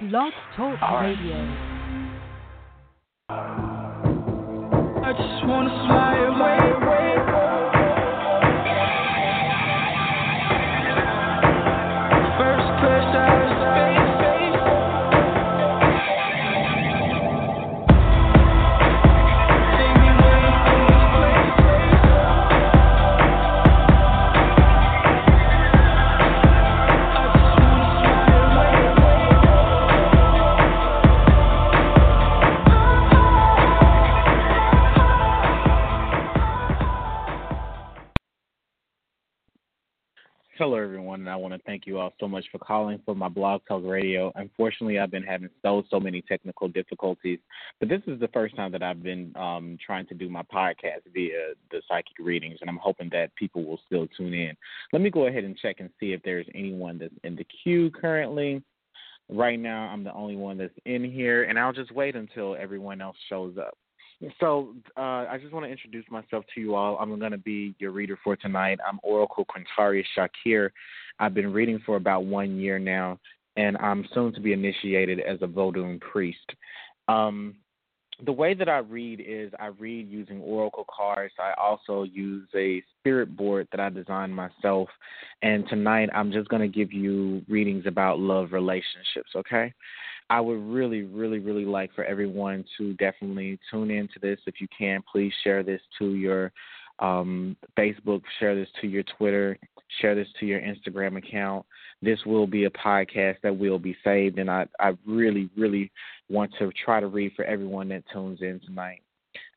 Blog Talk Radio. I just wanna fly away, Hello, everyone, and I want to thank you all so much for calling for my blog talk radio. Unfortunately, I've been having so so many technical difficulties, but this is the first time that I've been um, trying to do my podcast via the psychic readings, and I'm hoping that people will still tune in. Let me go ahead and check and see if there's anyone that's in the queue currently. Right now, I'm the only one that's in here, and I'll just wait until everyone else shows up. So uh, I just want to introduce myself to you all. I'm going to be your reader for tonight. I'm Oracle Quintarrius Shakir. I've been reading for about one year now, and I'm soon to be initiated as a Vodun priest. Um, the way that I read is I read using oracle cards. I also use a spirit board that I designed myself. And tonight I'm just going to give you readings about love relationships, okay? I would really, really, really like for everyone to definitely tune into this. If you can, please share this to your um, Facebook, share this to your Twitter, share this to your Instagram account. This will be a podcast that will be saved, and I, I really, really want to try to read for everyone that tunes in tonight.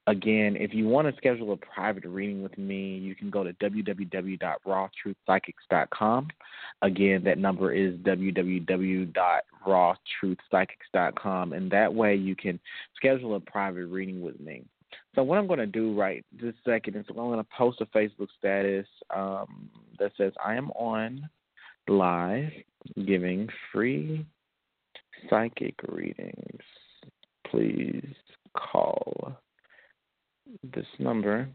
Again, if you want to schedule a private reading with me, you can go to www.rawtruthpsychics.com. Again, that number is www.rawtruthpsychics.com, and that way you can schedule a private reading with me. So what I'm going to do right this second is I'm going to post a Facebook status um, that says I am on live giving free psychic readings. Please call this number.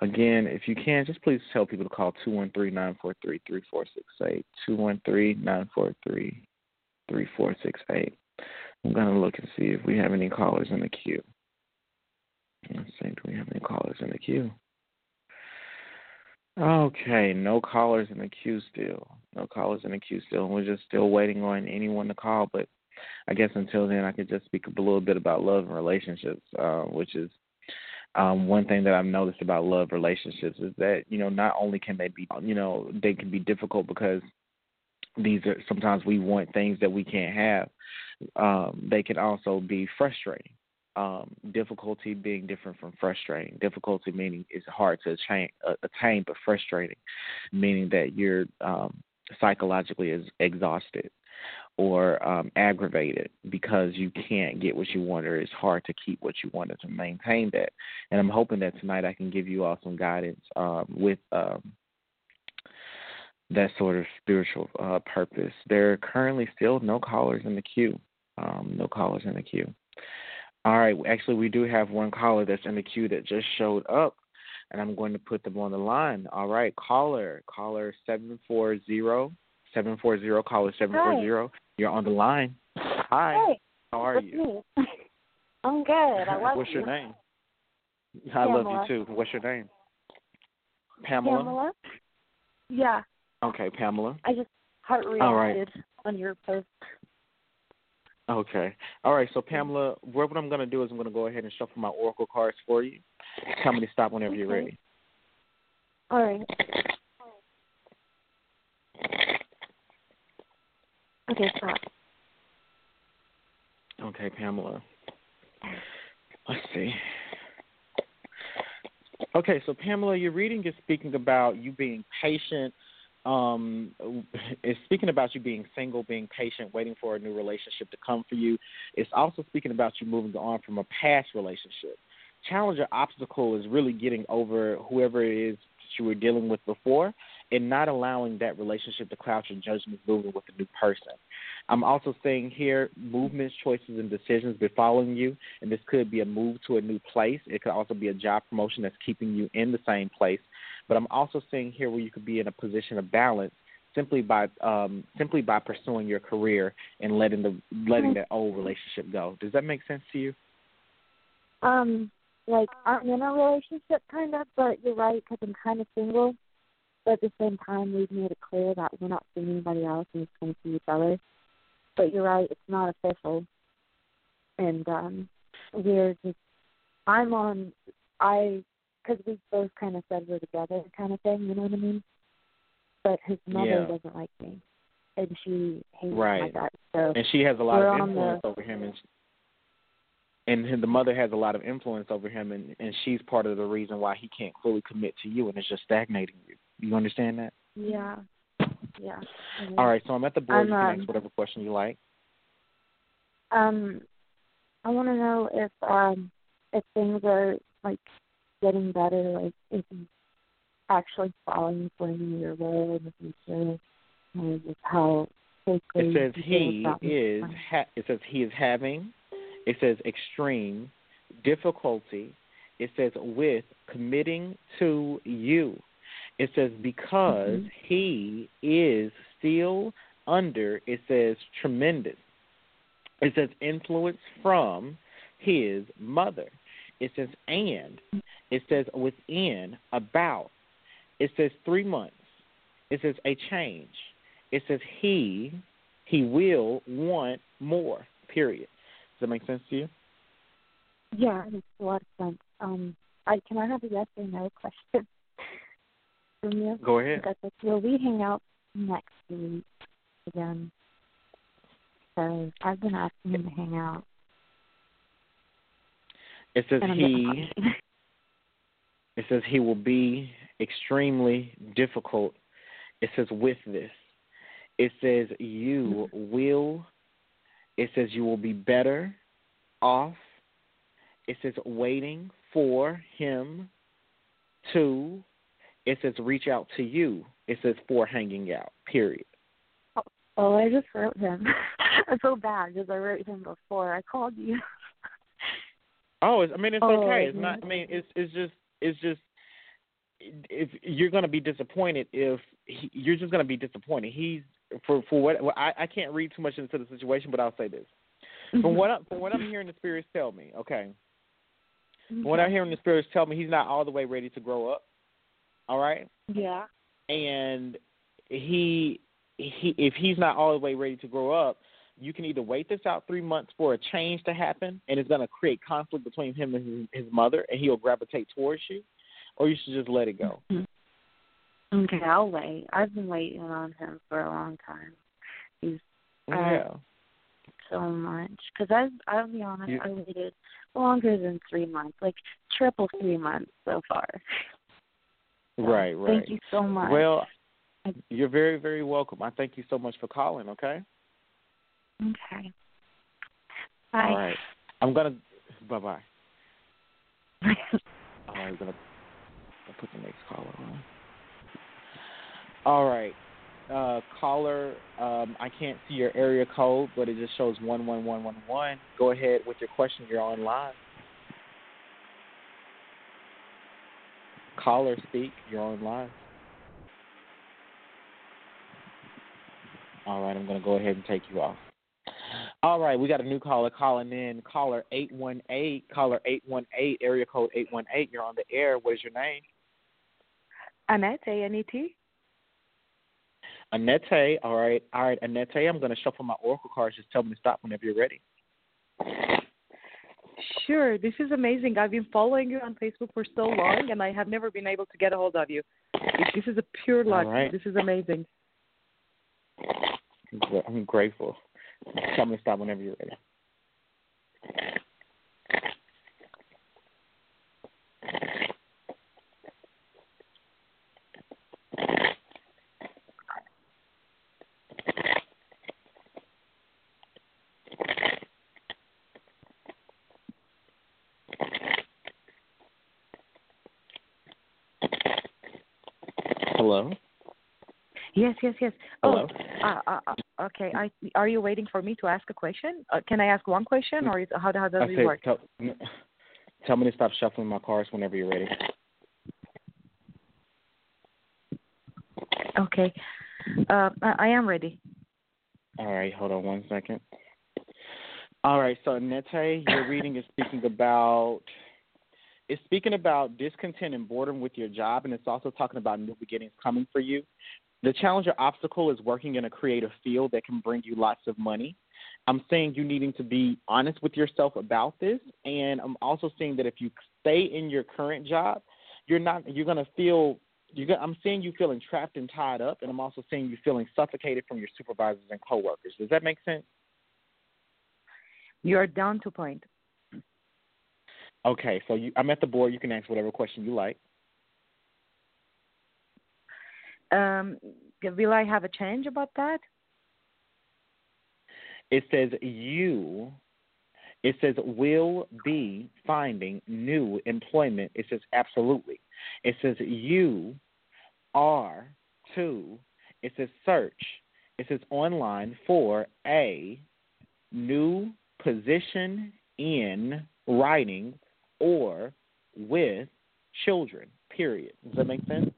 Again, if you can, just please tell people to call 213-943-3468, 213-943-3468. I'm going to look and see if we have any callers in the queue. Let's see, do we have any callers in the queue? Okay, no callers in the queue still. No callers in the queue still. We're just still waiting on anyone to call, but I guess until then I could just speak a little bit about love and relationships, uh, which is um, one thing that I've noticed about love relationships is that, you know, not only can they be, you know, they can be difficult because these are sometimes we want things that we can't have. Um, they can also be frustrating. Um, difficulty being different from frustrating. Difficulty meaning it's hard to attain, uh, attain but frustrating, meaning that you're um, psychologically is exhausted or um, aggravated because you can't get what you want or it's hard to keep what you wanted to maintain that. And I'm hoping that tonight I can give you all some guidance um, with um, that sort of spiritual uh, purpose. There are currently still no callers in the queue. Um, no callers in the queue. All right, actually, we do have one caller that's in the queue that just showed up, and I'm going to put them on the line. All right, caller, caller 740, 740, caller 740. You're on the line. Hi. Hey, How are you? me. I'm good. I love What's you. your name? I love you too. What's your name? Pamela. Pamela? Yeah, Okay, Pamela. I just heart All right. reacted on your post. Okay. All right. So Pamela, what I'm going to do is I'm going to go ahead and shuffle my oracle cards for you. Tell me to stop whenever you're ready. All right. Okay, stop. Okay, Pamela. Let's see. Okay, so Pamela, your reading is speaking about you being patient. Um, it's speaking about you being single, being patient, waiting for a new relationship to come for you. It's also speaking about you moving on from a past relationship. Challenge or obstacle is really getting over whoever it is that you were dealing with before and not allowing that relationship to cloud your judgment moving with a new person. I'm also saying here movements, choices, and decisions befalling you, and this could be a move to a new place. It could also be a job promotion that's keeping you in the same place. But I'm also seeing here where you could be in a position of balance simply by um, simply by pursuing your career and letting the letting that old relationship go. Does that make sense to you? Um, like I'm in a relationship kind of, but you're right because I'm kind of single. But at the same time, we've made it clear that we're not seeing anybody else and we're just going to see each other. But you're right, it's not official. And um, we're just, I'm on, I, because we both kind of said we're together kind of thing, you know what I mean? But his mother Yeah. doesn't like me, and she hates Right. my guts. So And she has a lot of influence the- over him, and and the mother has a lot of influence over him, and and she's part of the reason why he can't fully commit to you, and it's just stagnating you. You understand that? yeah, yeah. Mhm. All right, so I'm at the board. I'm, you can um, ask whatever question you like. Um, I want to know if um if things are like getting better, like if he's actually falling for me your way in the future, and just how quickly It says he is. Ha- it says he is having. It says extreme difficulty. It says with committing to you. It says because Mhm. he is still under. It says tremendous. It says influence from his mother. It says and. It says within about. It says three months. It says a change. It says he he will want more. Period. Does that make sense to you? Yeah, it makes a lot of sense. Um, I can I have a yes or no question from you? Go ahead. Because will we hang out next week again? So I've been asking him to hang out, It says he it says he will be extremely difficult. It says with this. It says you will it says you will be better off. It says waiting for him to it says reach out to you. It says for hanging out. Period. Oh, oh I just wrote him. I feel bad because I wrote him before I called you. Oh, it's, I mean it's Oh, okay. It's not. I mean it's it's just it's just if you're going to be disappointed if he, you're just going to be disappointed. He's for for what well, I I can't read too much into the situation, but I'll say this. From what I, from what I'm hearing, the spirits tell me, okay. From what I'm hearing, the spirits tell me he's not all the way ready to grow up. All right, yeah. and he he if he's not all the way ready to grow up, you can either wait this out three months for a change to happen, and it's going to create conflict between him and his, his mother, and he'll gravitate towards you, or you should just let it go. Okay, I'll wait. I've been waiting on him for a long time. He's Uh, yeah. so much because I I'll be honest, You- I waited longer than three months, like triple three months so far. So, Right, right. Thank you so much. Well, you're very, very welcome. I thank you so much for calling. Okay. Okay. All Bye. right. I'm gonna. Bye bye. All right. I'm gonna I'll put the next caller on. All right. Uh, caller, um, I can't see your area code, but it just shows one one one one one. Go ahead with your question. You're on live. Caller, speak. You're on live. All right, I'm going to go ahead and take you off. All right, we got a new caller calling in. Caller 818, caller 818, area code 818. You're on the air. What is your name? Annette, A-N-E-T? Annette. All right, all right, Annette. I'm going to shuffle my oracle cards. Just tell me to stop whenever you're ready. Sure, this is amazing. I've been following you on Facebook for so long, and I have never been able to get a hold of you. This is a pure luck. Right. This is amazing. I'm grateful. Tell me to stop whenever you're ready. Hello. Yes, yes, yes. Hello. Oh, uh, uh, uh, okay. I, are you waiting for me to ask a question? Uh, can I ask one question, or is, how, how does I it work? tell, tell me to stop shuffling my cards whenever you're ready. Okay. Uh, I I am ready. All right, hold on one second. All right, so Nete, your reading is speaking about it's speaking about discontent and boredom with your job, and it's also talking about new beginnings coming for you. The challenge or obstacle is working in a creative field that can bring you lots of money. I'm saying you needing to be honest with yourself about this, and I'm also saying that if you stay in your current job, you're not you're gonna feel you're gonna, I'm seeing you feeling trapped and tied up, and I'm also seeing you feeling suffocated from your supervisors and coworkers. Does that make sense? You are down to point. Okay, so you, I'm at the board. You can ask whatever question you like. Um, will I have a change about that? It says you. It says will be finding new employment. It says absolutely. It says you are to. It says search. It says online for a new position in writing or with children. Period. Does that make sense?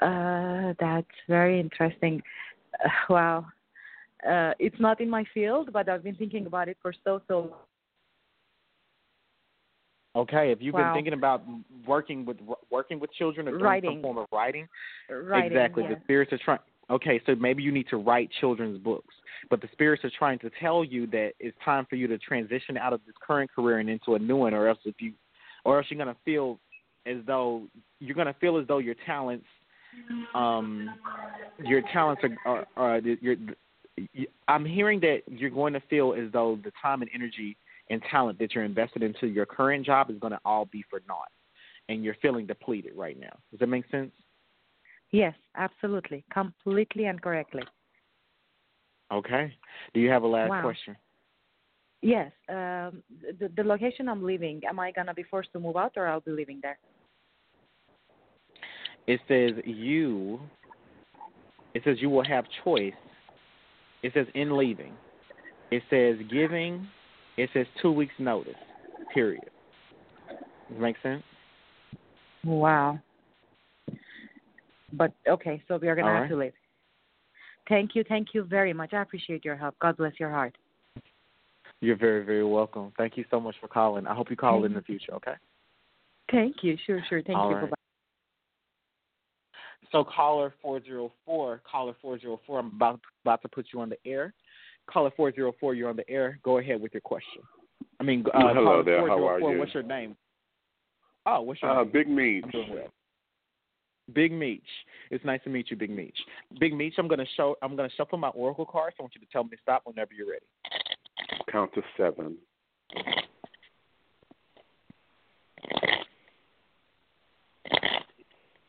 Uh, that's very interesting. Uh, wow. Uh, it's not in my field, but I've been thinking about it for so so long. Okay, if you've Wow. been thinking about working with working with children or doing Writing. some form of writing, Writing, exactly. yeah. The spirits are trying. Okay, so maybe you need to write children's books, but the spirits are trying to tell you that it's time for you to transition out of this current career and into a new one, or else if you, or else you're gonna feel as though you're gonna feel as though your talents, um, your talents are are, are your. I'm hearing that you're going to feel as though the time and energy and talent that you're invested into your current job is going to all be for naught, and you're feeling depleted right now. Does that make sense? Yes, absolutely, completely and correctly. Okay. Do you have a last Wow. question? Yes. Um, the, the location I'm leaving, am I gonna be forced to move out, or I'll be living there? It says you. It says you will have choice. It says in leaving. It says giving. It says two weeks notice. Period. Does that make sense? Wow. But okay, so we are gonna All have right. to leave. Thank you, thank you very much. I appreciate your help. God bless your heart. You're very, very welcome. Thank you so much for calling. I hope you call in the future. Okay. Thank you. Sure, sure. Thank All you. right. So caller four zero four, caller four zero four. I'm about about to put you on the air. Caller four zero four, you're on the air. Go ahead with your question. I mean, uh, Hello there. How are you? What's your name? Oh, what's your Uh, name? Big Meech. Well. Big Meech. It's nice to meet you, Big Meech. Big Meech, I'm gonna show I'm gonna shuffle my oracle cards. I want you to tell me to stop whenever you're ready. Count to seven.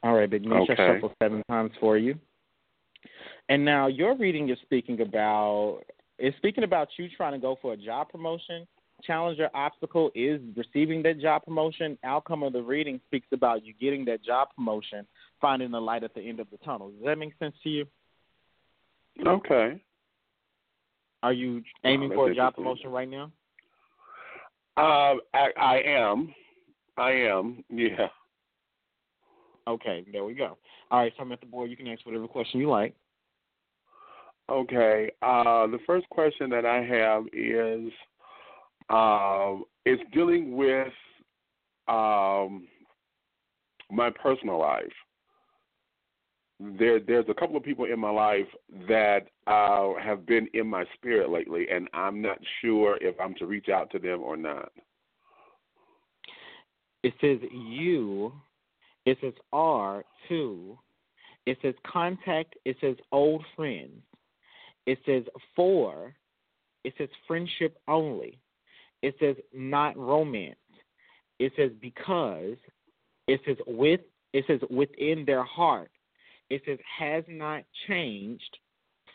All right, Big I Okay. shuffled seven times for you. And now your reading is speaking about is speaking about you trying to go for a job promotion. Challenge or obstacle is receiving that job promotion. Outcome of the reading speaks about you getting that job promotion, finding the light at the end of the tunnel. Does that make sense to you? Okay. Are you aiming for a job promotion right now? Uh, I, I am. I am. Yeah. Okay, there we go. All right, so I'm at the board. You can ask whatever question you like. Okay. Uh, the first question that I have is, um, it's dealing with um, my personal life. There, there's a couple of people in my life that uh, have been in my spirit lately, and I'm not sure if I'm to reach out to them or not. It says you. It says R two. It says contact. It says old friends. It says for. It says friendship only. It says not romance. It says because. It says with. It says within their heart. It says has not changed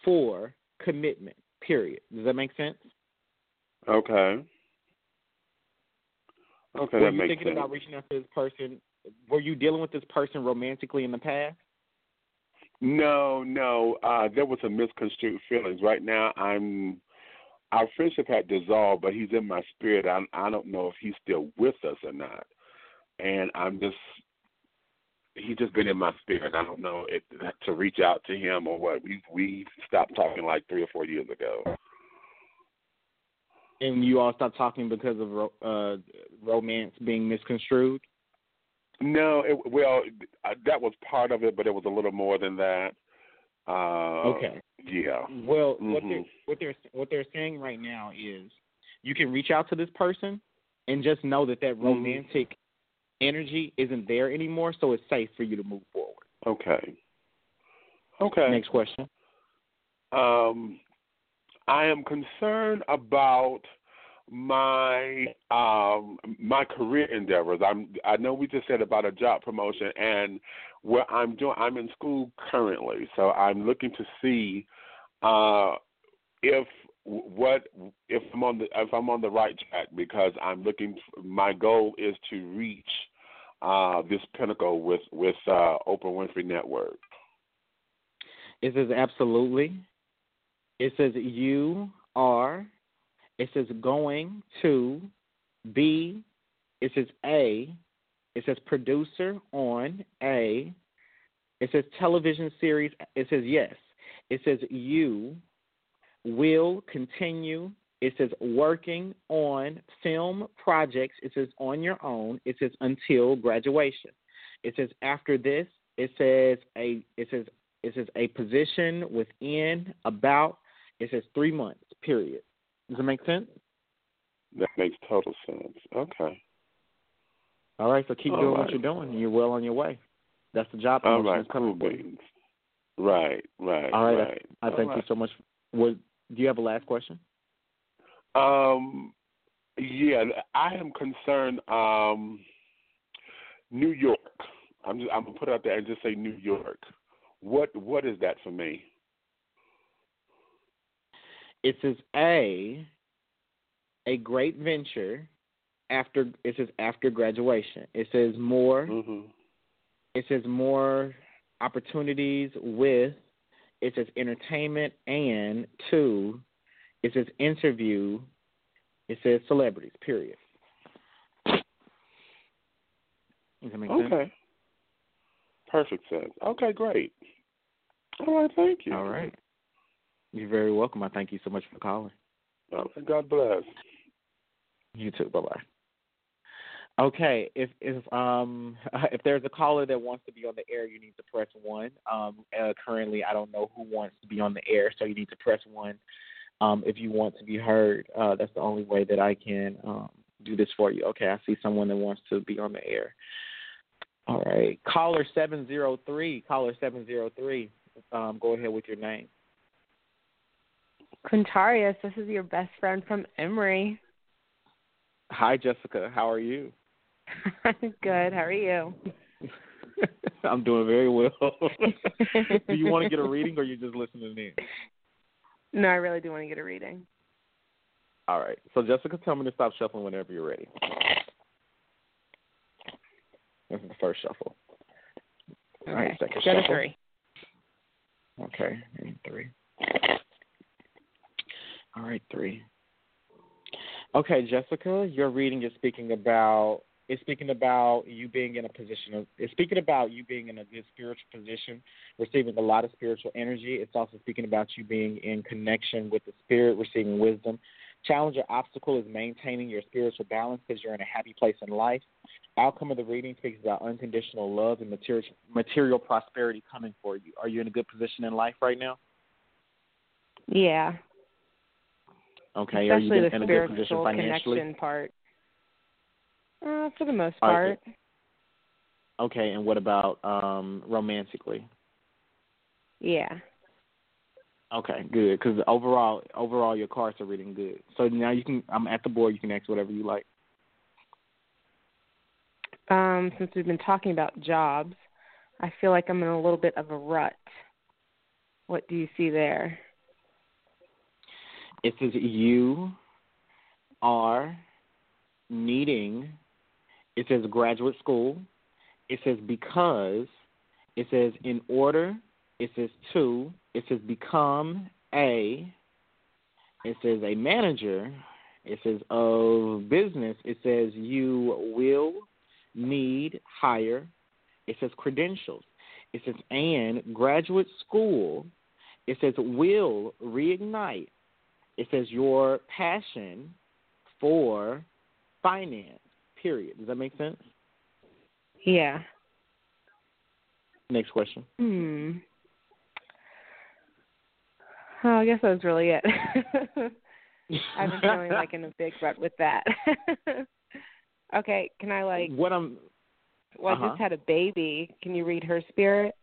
for commitment. Period. Does that make sense? Okay. Okay, that you makes thinking sense. about reaching out to this person? Were you dealing with this person romantically in the past? No, no. Uh, there was some misconstrued feelings. Right now, I'm. Our friendship had dissolved, but he's in my spirit. I, I don't know if he's still with us or not, and I'm just he's just been in my spirit. I don't know if to reach out to him or what. We we stopped talking like three or four years ago. And you all stopped talking because of uh, romance being misconstrued. No, it, well, that was part of it, but it was a little more than that. Uh, Okay. Yeah. Well, what they're Mhm. what they're what they're saying right now is you can reach out to this person and just know that that Mhm. romantic energy isn't there anymore, so it's safe for you to move forward. Okay. Okay. Next question. Um, I am concerned about my um my career endeavors. I'm I know we just said about a job promotion and what I'm doing I'm in school currently, so I'm looking to see uh if what if I'm on the if I'm on the right track because I'm looking my goal is to reach uh this pinnacle with with uh Oprah Winfrey Network. It says absolutely. It says you are. It says going to be. It says a. It says producer on a. It says television series. It says yes. It says you will continue. It says working on film projects. It says on your own. It says until graduation. It says after this. It says a. It says it says a position within about. It says three months. Period. Does it make sense? That makes total sense. Okay. All right. So keep All doing what you're doing. You're well on your way. That's the job All promotion right, that's coming cool beans. Right, right, All right. right. I, I All thank right. you so much. What, do you have a last question? Um, yeah, I am concerned. Um, New York. I'm just, I'm gonna put it out there and just say New York. What what is that for me? It says a a great venture after it says after graduation. It says more hmm it says more opportunities with it says entertainment and two it says interview it says celebrities period Does that make sense? Okay. Perfect sense. Okay, great. All right, thank you. all right you're very welcome i thank you so much for calling God bless. You too. Bye bye. Okay, if if um if there's a caller that wants to be on the air, you need to press one. Um, uh, currently, I don't know who wants to be on the air, so you need to press one. Um, if you want to be heard, uh, that's the only way that I can um, do this for you. Okay, I see someone that wants to be on the air. All right, caller seven zero three. Caller seven zero three. Um, go ahead with your name. Quintarrius, this is your best friend from Emory. Hi, Jessica. How are you? Good. How are you? I'm doing very well. do you want to get a reading or you just listening in? No, I really do want to get a reading. All right. So Jessica, tell me to stop shuffling whenever you're ready. This is the first shuffle. All right, second Go shuffle. three. Okay, and three. All right, three. Okay, Jessica, your reading is speaking about it's speaking about you being in a position of it's speaking about you being in a good spiritual position, receiving a lot of spiritual energy. It's also speaking about you being in connection with the spirit, receiving wisdom. Challenge or obstacle is maintaining your spiritual balance because you're in a happy place in life. Outcome of the reading speaks about unconditional love and material material prosperity coming for you. Are you in a good position in life right now? Yeah. Okay. Are you Especially in a good position financially? connection part. Uh, for the most All right, part. Okay, and what about um romantically? Yeah. Okay, good. Because overall, overall, your cards are reading good. So now you can. I'm at the board. You can ask whatever you like. Um, since we've been talking about jobs, I feel like I'm in a little bit of a rut. What do you see there? It says you are needing. It says graduate school. It says because. It says in order. It says to. It says become a. It says a manager. It says of business. It says you will need hire. It says credentials. It says and graduate school. It says will reignite. It says your passion for finance. Period. Does that make sense? Yeah. Next question. Hmm. Oh, I guess that was really it. I've been feeling like in a big rut with that. okay, can I like? what I'm Well, I uh-huh. just had a baby. Can you read her spirit?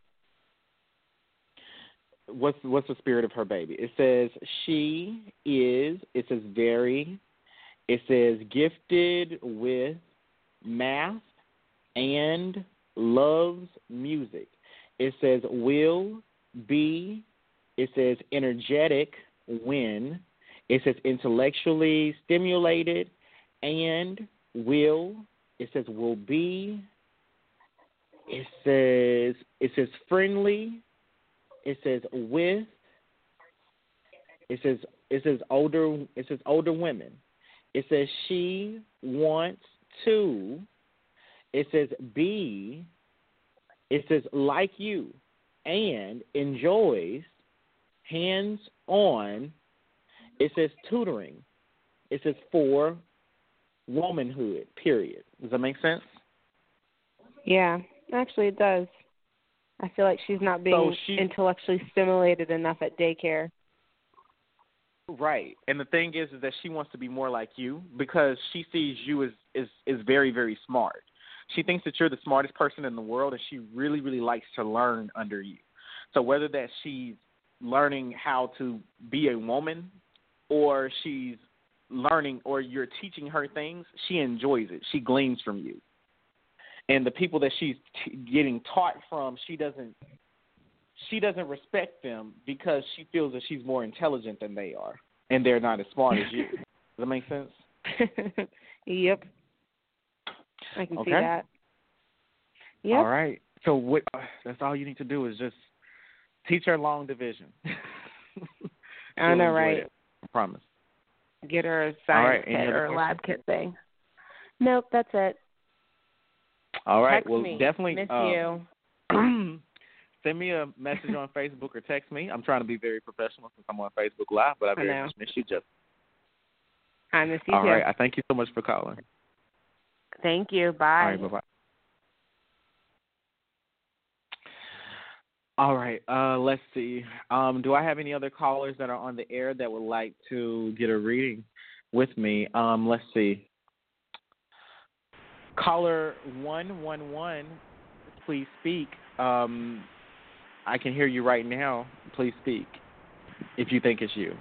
What's what's the spirit of her baby? It says she is. It says very. It says gifted with math and loves music. It says will be. It says energetic when. It says intellectually stimulated and will. It says will be. It says it says friendly. It says with. It says it says older it says older women. It says she wants to. It says be. It says like you and enjoys hands on. It says tutoring. It says for womanhood. Period. Does that make sense? Yeah, actually, it does. I feel like she's not being So she- intellectually stimulated enough at daycare. Right. And the thing is, is that she wants to be more like you because she sees you as is is very very smart. She thinks that you're the smartest person in the world, and she really really likes to learn under you. So whether that she's learning how to be a woman, or she's learning, or you're teaching her things, she enjoys it. She gleans from you. And the people that she's t- getting taught from, she doesn't she doesn't respect them because she feels that she's more intelligent than they are, and they're not as smart as you. Does that make sense? yep. I can Okay. see that. Yep. All right. So what? Uh, that's all you need to do is just teach her long division. I know, right? it. I promise. Get her a science right, kit or a lab kit thing. Nope, that's it. All right. Text well, me. definitely. Miss um, you. send me a message on Facebook or text me. I'm trying to be very professional since I'm on Facebook Live, but I I very know. much miss you, Jeff. I miss you All too. right. I thank you so much for calling. Thank you. Bye. right. Bye bye. All right. Uh, let's see. Um, do I have any other callers that are on the air that would like to get a reading with me? Um, let's see. Caller one one one, please speak. Um, I can hear you right now. Please speak if you think it's you.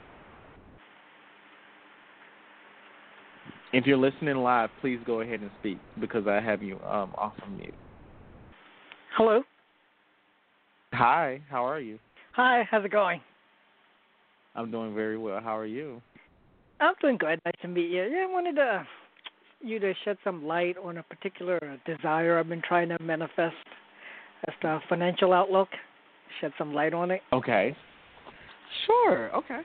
If you're listening live, please go ahead and speak because I have you um, off of mute. Hello. Hi, how are you? Hi, how's it going? I'm doing very well. How are you? I'm doing good. Nice to meet you. Yeah, I wanted to, you to shed some light on a particular desire I've been trying to manifest as the financial outlook. Shed some light on it. Okay. Sure. Okay.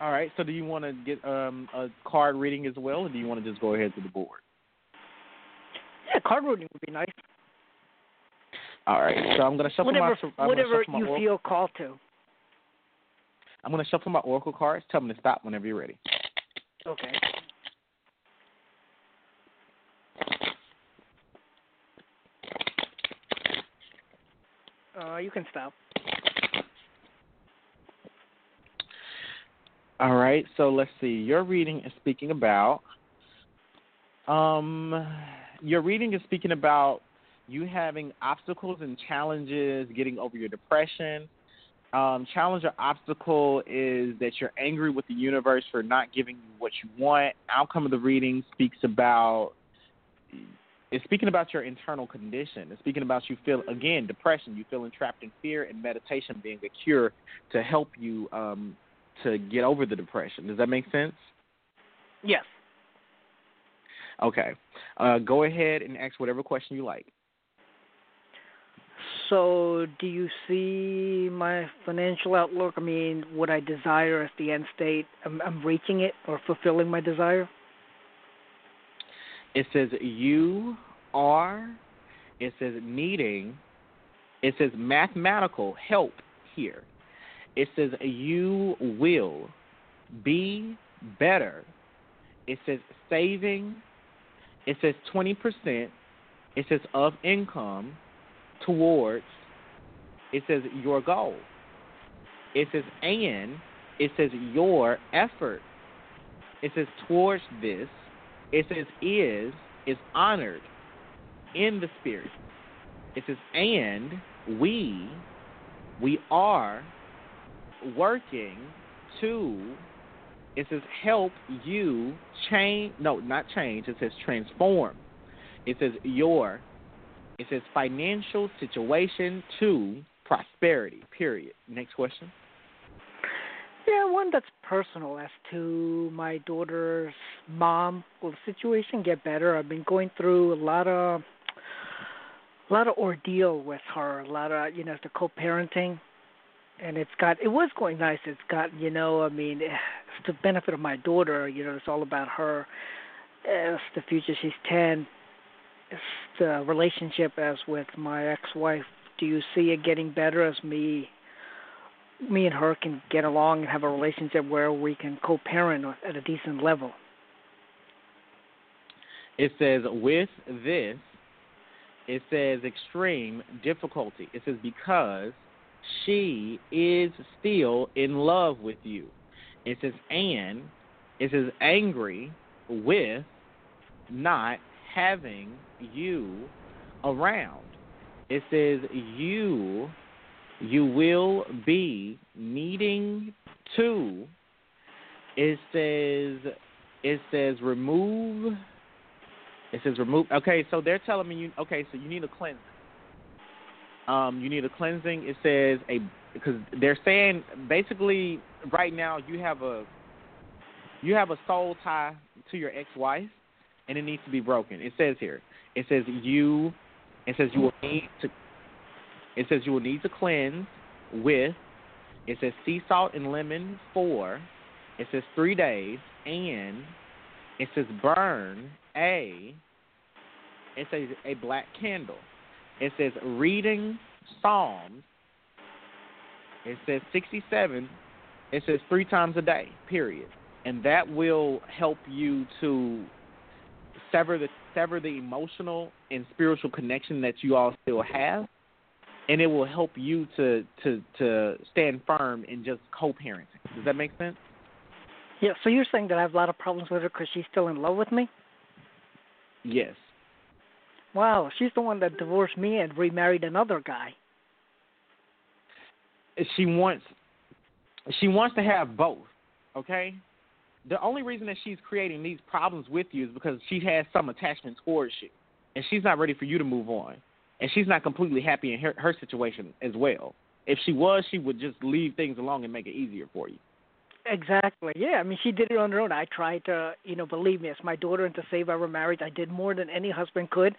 All right. So, do you want to get um, a card reading as well, or do you want to just go ahead to the board? Yeah, card reading would be nice. All right. So, I'm going to shuffle whatever my. I'm whatever shuffle my you oracle, feel called to. I'm going to shuffle my oracle cards. Tell them to stop whenever you're ready. Okay. Uh, you can stop. All right. So let's see. Your reading is speaking about. Um, your reading is speaking about you having obstacles and challenges, getting over your depression. Um, challenge or obstacle is that you're angry with the universe for not giving you what you want. Outcome of the reading speaks about it's speaking about your internal condition. It's speaking about you feel again depression. You feeling trapped in fear, and meditation being a cure to help you um, to get over the depression. Does that make sense? Yes. Okay. Uh, go ahead and ask whatever question you like. So, do you see my financial outlook? I mean, what I desire as the end state, I'm, I'm reaching it or fulfilling my desire? It says you are It says needing. It says mathematical help here. It says you will be better. It says saving. It says 20%. It says of income towards. It says your goal. It says and. It says your effort. It says towards this. It says is is honored in the spirit. It says and we we are working to it says help you change no not change. It says transform. It says your it says financial situation to prosperity period. Next question Yeah, one that's personal as to my daughter's mom. Will the situation get better? I've been going through a lot of a lot of ordeal with her, a lot of you know the co-parenting, and it's got it was going nice. It's got you know I mean eh, it's the benefit of my daughter. You know it's all about her. It's the future. She's ten. It's the relationship as with my ex-wife. Do you see it getting better as me me and her can get along and have a relationship where we can co-parent at a decent level. It says with this, it says extreme difficulty. It says because she is still in love with you. It says and it says angry with not having you around. It says you you will be needing to it says it says remove it says remove okay so they're telling me you okay so you need a cleansing. Um you need a cleansing it says a because they're saying basically right now you have a you have a soul tie to your ex-wife and it needs to be broken. It says here it says you it says you will need to it says you will need to cleanse with. It says sea salt and lemon four. It says three days and it says burn a. It says a black candle. It says reading Psalms. It says sixty seven. It says three times a day. Period. And that will help you to sever the sever the emotional and spiritual connection that you all still have and it will help you to to to stand firm in just co-parenting. Does that make sense? Yeah. So you're saying that I have a lot of problems with her because she's still in love with me? Yes. Wow, she's the one that divorced me and remarried another guy. She wants she wants to have both. Okay. The only reason that she's creating these problems with you is because she has some attachment towards you, and she's not ready for you to move on and she's not completely happy in her, her situation as well. If she was, she would just leave things alone and make it easier for you. Exactly. Yeah. I mean, she did it on her own. I tried to, you know, believe me, as my daughter and to save our marriage, I did more than any husband could.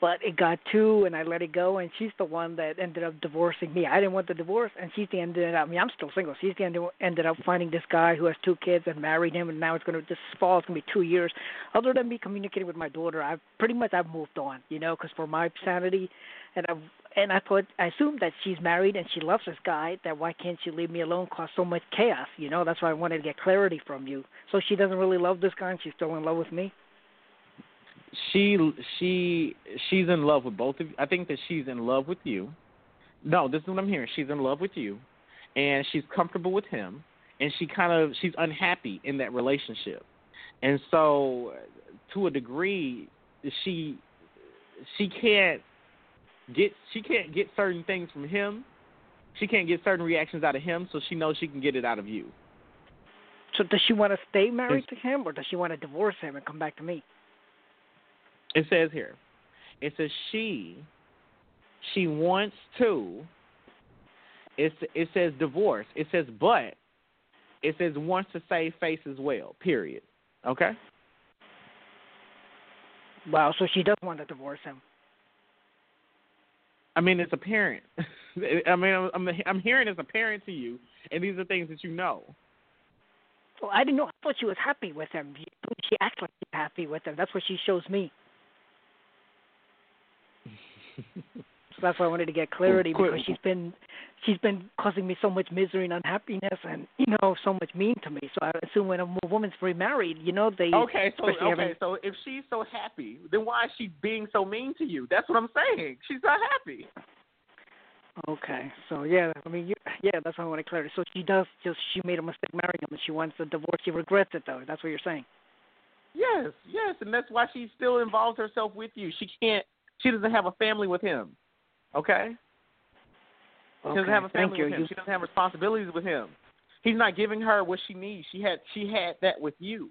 But it got two, and I let it go. And she's the one that ended up divorcing me. I didn't want the divorce, and she's the ended up. I mean, I'm still single. She's the end ended up finding this guy who has two kids and married him, and now it's to this fall. It's to be two years. Other than me communicating with my daughter, I've pretty much I've moved on. You know, because for my sanity, and I've and I thought I assumed that she's married and she loves this guy. That why can't she leave me alone? Cause so much chaos. You know, that's why I wanted to get clarity from you. So she doesn't really love this guy, and she's still in love with me. She she she's in love with both of you. I think that she's in love with you. No, this is what I'm hearing. She's in love with you, and she's comfortable with him, and she kind of she's unhappy in that relationship, and so to a degree, she she can't get she can't get certain things from him. She can't get certain reactions out of him, so she knows she can get it out of you. So does she want to stay married to him, or does she want to divorce him and come back to me? It says here, it says she she wants to. It's it says divorce. It says but. It says wants to save face as well. Period. Okay. Wow. So she does want to divorce him. I mean, it's apparent. I mean, I'm I'm hearing it's apparent to you, and these are things that you know. Well, I didn't know. I thought she was happy with him. She acts like she's happy with him. That's what she shows me. So that's why I wanted to get clarity because she's been she's been causing me so much misery and unhappiness and you know so much mean to me. So I assume when a woman's remarried, you know they Okay, so okay, having, so if she's so happy, then why is she being so mean to you? That's what I'm saying. She's not happy. Okay, so yeah, I mean, you, yeah, that's why I want to clarity. So she does just she made a mistake marrying him, and she wants a divorce. She regrets it though. That's what you're saying. Yes, yes, and that's why she still involves herself with you. She can't. She doesn't have a family with him. Okay. She doesn't have a family thank you. with him. You- She doesn't have responsibilities with him. He's not giving her what she needs. She had she had that with you.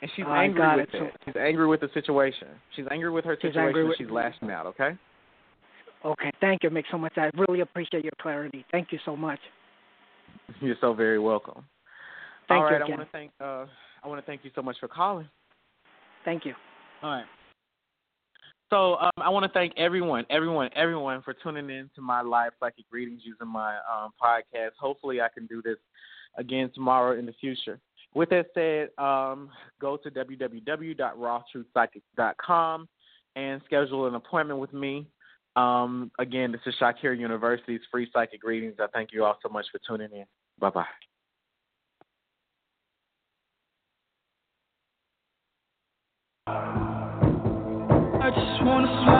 And she's I angry with it. It. She's angry with the situation. She's angry with her She's situation. with- she's lashing out, okay? Okay, thank you. It makes so much. I really appreciate your clarity. Thank you so much. You're so very welcome. Thank All you right, I want to thank uh I want to thank you so much for calling. Thank you. All right. So um, I want to thank everyone, everyone, everyone for tuning in to my live psychic readings using my um, podcast. Hopefully, I can do this again tomorrow in the future. With that said, um, go to www.rawtruthpsychic.com and schedule an appointment with me. Um, again, this is Shakir University's free psychic readings. I thank you all so much for tuning in. Bye bye. wanna swim.